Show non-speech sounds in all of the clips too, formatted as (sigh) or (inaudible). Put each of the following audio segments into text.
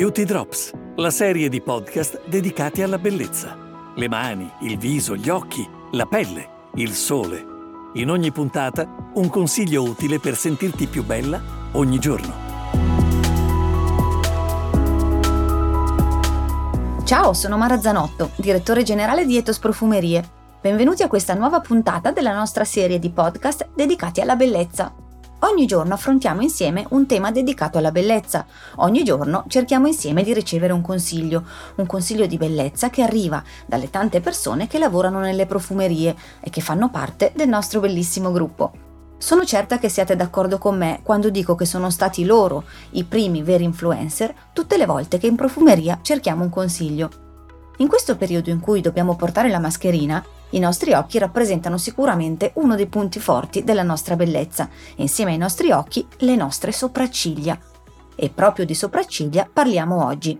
Beauty Drops, la serie di podcast dedicati alla bellezza. Le mani, il viso, gli occhi, la pelle, il sole. In ogni puntata un consiglio utile per sentirti più bella ogni giorno. Ciao, sono Mara Zanotto, direttore generale di Etos Profumerie. Benvenuti a questa nuova puntata della nostra serie di podcast dedicati alla bellezza. Ogni giorno affrontiamo insieme un tema dedicato alla bellezza. Ogni giorno cerchiamo insieme di ricevere un consiglio, un consiglio di bellezza che arriva dalle tante persone che lavorano nelle profumerie e che fanno parte del nostro bellissimo gruppo. Sono certa che siate d'accordo con me quando dico che sono stati loro i primi veri influencer tutte le volte che in profumeria cerchiamo un consiglio. In questo periodo in cui dobbiamo portare la mascherina, i nostri occhi rappresentano sicuramente uno dei punti forti della nostra bellezza e insieme ai nostri occhi le nostre sopracciglia. E proprio di sopracciglia parliamo oggi.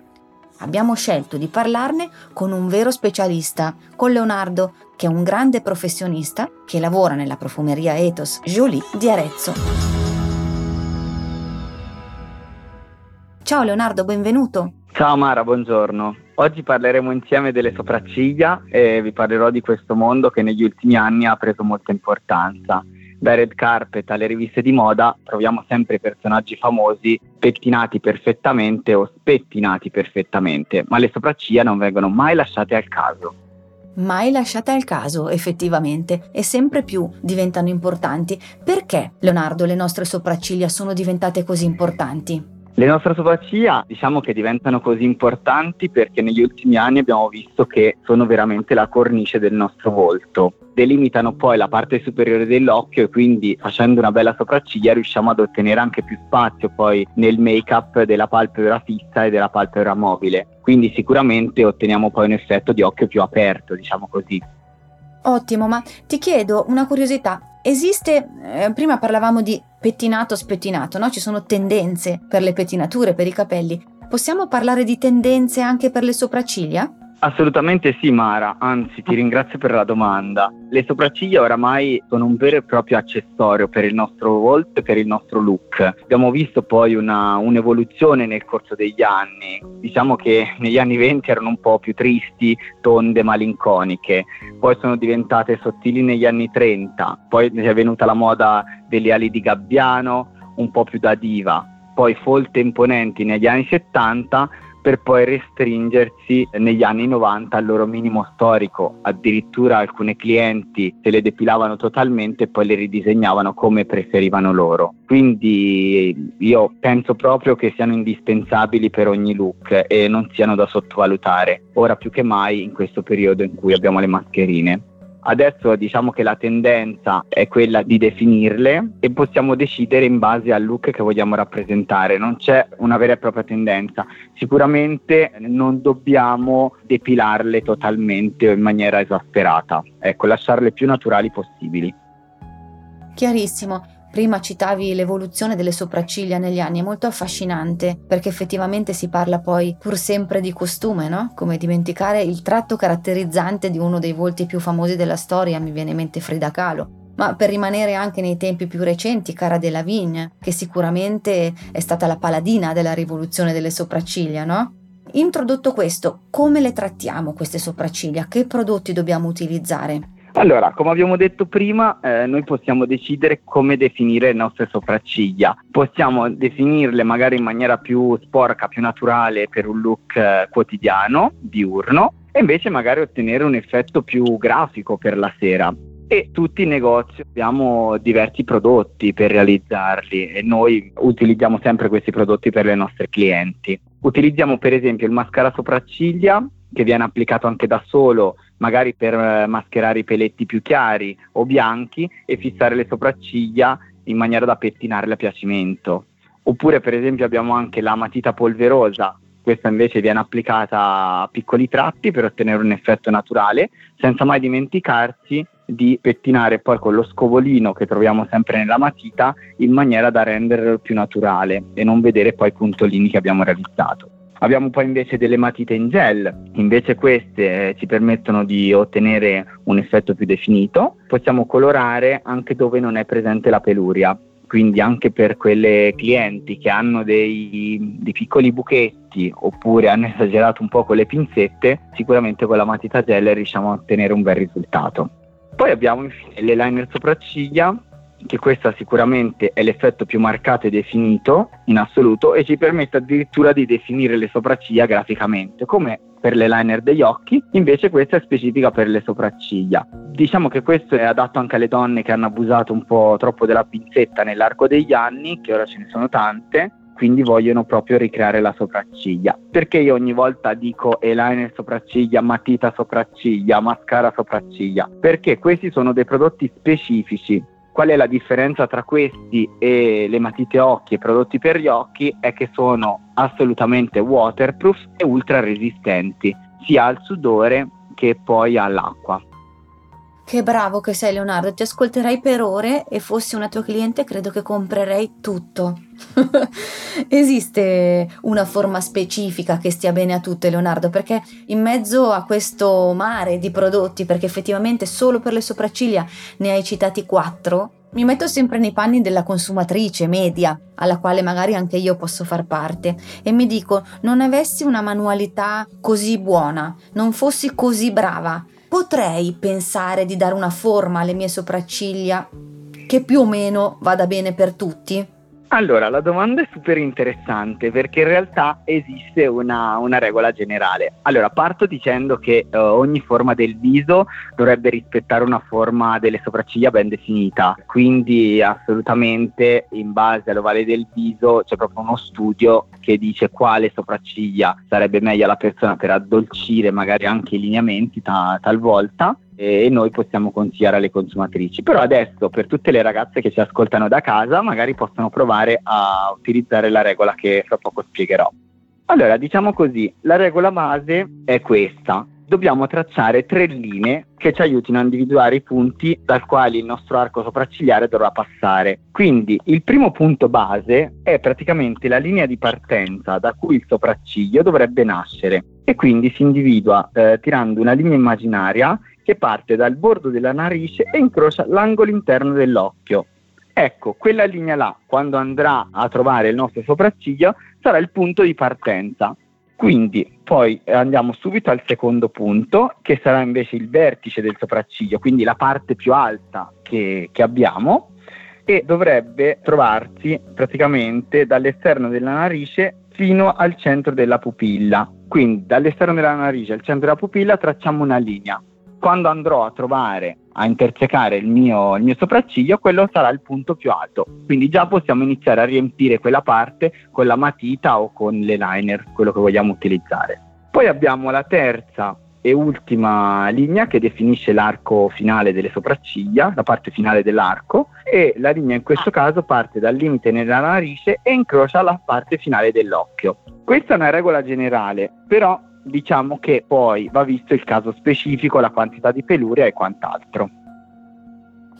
Abbiamo scelto di parlarne con un vero specialista, con Leonardo, che è un grande professionista che lavora nella profumeria Ethos Jolie di Arezzo. Ciao Leonardo, benvenuto. Ciao Mara, buongiorno. Oggi parleremo insieme delle sopracciglia e vi parlerò di questo mondo che negli ultimi anni ha preso molta importanza. Dai red carpet alle riviste di moda troviamo sempre personaggi famosi pettinati perfettamente o spettinati perfettamente, ma le sopracciglia non vengono mai lasciate al caso. Mai lasciate al caso, effettivamente, e sempre più diventano importanti. Perché, Leonardo, le nostre sopracciglia sono diventate così importanti? Le nostre sopracciglia diciamo che diventano così importanti perché negli ultimi anni abbiamo visto che sono veramente la cornice del nostro volto. Delimitano poi la parte superiore dell'occhio e quindi facendo una bella sopracciglia riusciamo ad ottenere anche più spazio poi nel make-up della palpebra fissa e della palpebra mobile. Quindi sicuramente otteniamo poi un effetto di occhio più aperto, diciamo così. Ottimo, ma ti chiedo una curiosità. Esiste, eh, prima parlavamo di pettinato spettinato, no? Ci sono tendenze per le pettinature, per i capelli. Possiamo parlare di tendenze anche per le sopracciglia? Assolutamente sì Mara, anzi ti ringrazio per la domanda. Le sopracciglia oramai sono un vero e proprio accessorio per il nostro volto e per il nostro look. Abbiamo visto poi una, un'evoluzione nel corso degli anni. Diciamo che negli anni 20 erano un po' più tristi, tonde, malinconiche. Poi sono diventate sottili negli anni 30. Poi è venuta la moda delle ali di gabbiano, un po' più da diva. Poi folte imponenti negli anni 70 per poi restringersi negli anni 90 al loro minimo storico. Addirittura alcune clienti se le depilavano totalmente e poi le ridisegnavano come preferivano loro. Quindi io penso proprio che siano indispensabili per ogni look e non siano da sottovalutare, ora più che mai in questo periodo in cui abbiamo le mascherine. Adesso diciamo che la tendenza è quella di definirle e possiamo decidere in base al look che vogliamo rappresentare, non c'è una vera e propria tendenza. Sicuramente non dobbiamo depilarle totalmente o in maniera esasperata, ecco, lasciarle più naturali possibili. Chiarissimo. Prima citavi l'evoluzione delle sopracciglia negli anni, è molto affascinante perché effettivamente si parla poi pur sempre di costume, no? Come dimenticare il tratto caratterizzante di uno dei volti più famosi della storia, mi viene in mente Frida Kahlo. Ma per rimanere anche nei tempi più recenti, Cara Delevingne, che sicuramente è stata la paladina della rivoluzione delle sopracciglia, no? Introdotto questo, come le trattiamo queste sopracciglia? Che prodotti dobbiamo utilizzare? Allora, come abbiamo detto prima, eh, noi possiamo decidere come definire le nostre sopracciglia. Possiamo definirle magari in maniera più sporca, più naturale per un look eh, quotidiano, diurno, e invece magari ottenere un effetto più grafico per la sera. E tutti i negozi abbiamo diversi prodotti per realizzarli e noi utilizziamo sempre questi prodotti per le nostre clienti. Utilizziamo per esempio il mascara sopracciglia che viene applicato anche da solo, magari per eh, mascherare i peletti più chiari o bianchi e fissare le sopracciglia in maniera da pettinarle a piacimento. Oppure per esempio abbiamo anche la matita polverosa, questa invece viene applicata a piccoli tratti per ottenere un effetto naturale, senza mai dimenticarsi di pettinare poi con lo scovolino che troviamo sempre nella matita in maniera da renderlo più naturale e non vedere poi i puntolini che abbiamo realizzato. Abbiamo poi invece delle matite in gel, invece queste eh, ci permettono di ottenere un effetto più definito. Possiamo colorare anche dove non è presente la peluria. quindi anche per quelle clienti che hanno dei, dei piccoli buchetti oppure hanno esagerato un po' con le pinzette, sicuramente con la matita gel riusciamo a ottenere un bel risultato. Poi abbiamo infine l'eyeliner sopracciglia che questo sicuramente è l'effetto più marcato e definito in assoluto e ci permette addirittura di definire le sopracciglia graficamente, come per l'eyeliner degli occhi, invece questa è specifica per le sopracciglia. Diciamo che questo è adatto anche alle donne che hanno abusato un po' troppo della pinzetta nell'arco degli anni, che ora ce ne sono tante, quindi vogliono proprio ricreare la sopracciglia. Perché io ogni volta dico eyeliner sopracciglia, matita sopracciglia, mascara sopracciglia? Perché questi sono dei prodotti specifici Qual è la differenza tra questi e le matite occhi e prodotti per gli occhi? È che sono assolutamente waterproof e ultra resistenti sia al sudore che poi all'acqua. Che bravo che sei Leonardo, ti ascolterei per ore e fossi una tua cliente credo che comprerei tutto. (laughs) Esiste una forma specifica che stia bene a tutte Leonardo perché in mezzo a questo mare di prodotti, perché effettivamente solo per le sopracciglia ne hai citati quattro, mi metto sempre nei panni della consumatrice media, alla quale magari anche io posso far parte, e mi dico, non avessi una manualità così buona, non fossi così brava, potrei pensare di dare una forma alle mie sopracciglia che più o meno vada bene per tutti? Allora, la domanda è super interessante perché in realtà esiste una, una regola generale. Allora, parto dicendo che uh, ogni forma del viso dovrebbe rispettare una forma delle sopracciglia ben definita, quindi assolutamente in base all'ovale del viso c'è proprio uno studio che dice quale sopracciglia sarebbe meglio alla persona per addolcire magari anche i lineamenti ta- talvolta e noi possiamo consigliare alle consumatrici. Però adesso per tutte le ragazze che ci ascoltano da casa magari possono provare a utilizzare la regola che fra poco spiegherò. Allora, diciamo così, la regola base è questa. Dobbiamo tracciare tre linee che ci aiutino a individuare i punti dal quali il nostro arco sopraccigliare dovrà passare. Quindi il primo punto base è praticamente la linea di partenza da cui il sopracciglio dovrebbe nascere e quindi si individua eh, tirando una linea immaginaria che parte dal bordo della narice e incrocia l'angolo interno dell'occhio. Ecco, quella linea là, quando andrà a trovare il nostro sopracciglio, sarà il punto di partenza. Quindi poi andiamo subito al secondo punto, che sarà invece il vertice del sopracciglio, quindi la parte più alta che, che abbiamo, e dovrebbe trovarsi praticamente dall'esterno della narice fino al centro della pupilla. Quindi dall'esterno della narice al centro della pupilla tracciamo una linea quando andrò a trovare, a intersecare il mio, il mio sopracciglio, quello sarà il punto più alto. Quindi già possiamo iniziare a riempire quella parte con la matita o con l'eyeliner, quello che vogliamo utilizzare. Poi abbiamo la terza e ultima linea che definisce l'arco finale delle sopracciglia, la parte finale dell'arco, e la linea in questo caso parte dal limite nella narice e incrocia la parte finale dell'occhio. Questa è una regola generale, però diciamo che poi va visto il caso specifico, la quantità di peluria e quant'altro.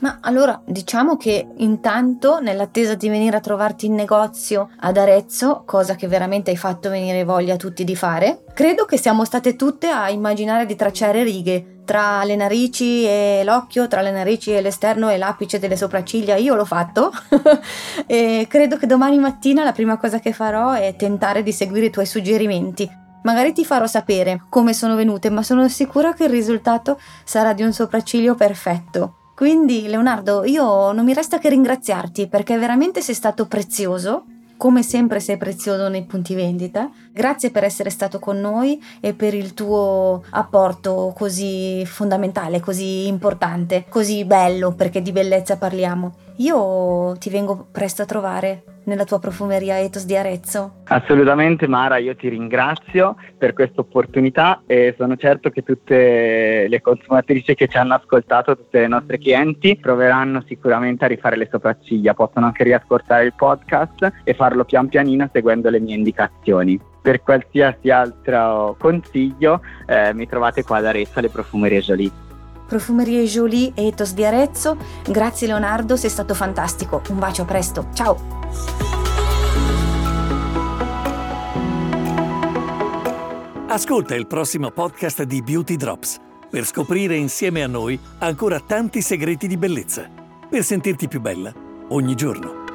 Ma allora diciamo che intanto, nell'attesa di venire a trovarti in negozio ad Arezzo, cosa che veramente hai fatto venire voglia a tutti di fare, credo che siamo state tutte a immaginare di tracciare righe tra le narici e l'occhio, tra le narici e l'esterno e l'apice delle sopracciglia. Io l'ho fatto (laughs) e credo che domani mattina la prima cosa che farò è tentare di seguire i tuoi suggerimenti. Magari ti farò sapere come sono venute, ma sono sicura che il risultato sarà di un sopracciglio perfetto. Quindi, Leonardo, io non mi resta che ringraziarti perché veramente sei stato prezioso. Come sempre sei prezioso nei punti vendita. Grazie per essere stato con noi e per il tuo apporto così fondamentale, così importante, così bello, perché di bellezza parliamo. Io ti vengo presto a trovare nella tua profumeria Ethos di Arezzo. Assolutamente Mara, io ti ringrazio per questa opportunità e sono certo che tutte le consumatrici che ci hanno ascoltato, tutte le nostre clienti, proveranno sicuramente a rifare le sopracciglia, possono anche riascoltare il podcast e farlo pian pianino seguendo le mie indicazioni. Per qualsiasi altro consiglio eh, mi trovate qua ad Arezzo alle profumerie Jolie. Profumerie Jolie e Ethos di Arezzo. Grazie Leonardo, sei stato fantastico. Un bacio, a presto. Ciao. Ascolta il prossimo podcast di Beauty Drops per scoprire insieme a noi ancora tanti segreti di bellezza, per sentirti più bella ogni giorno.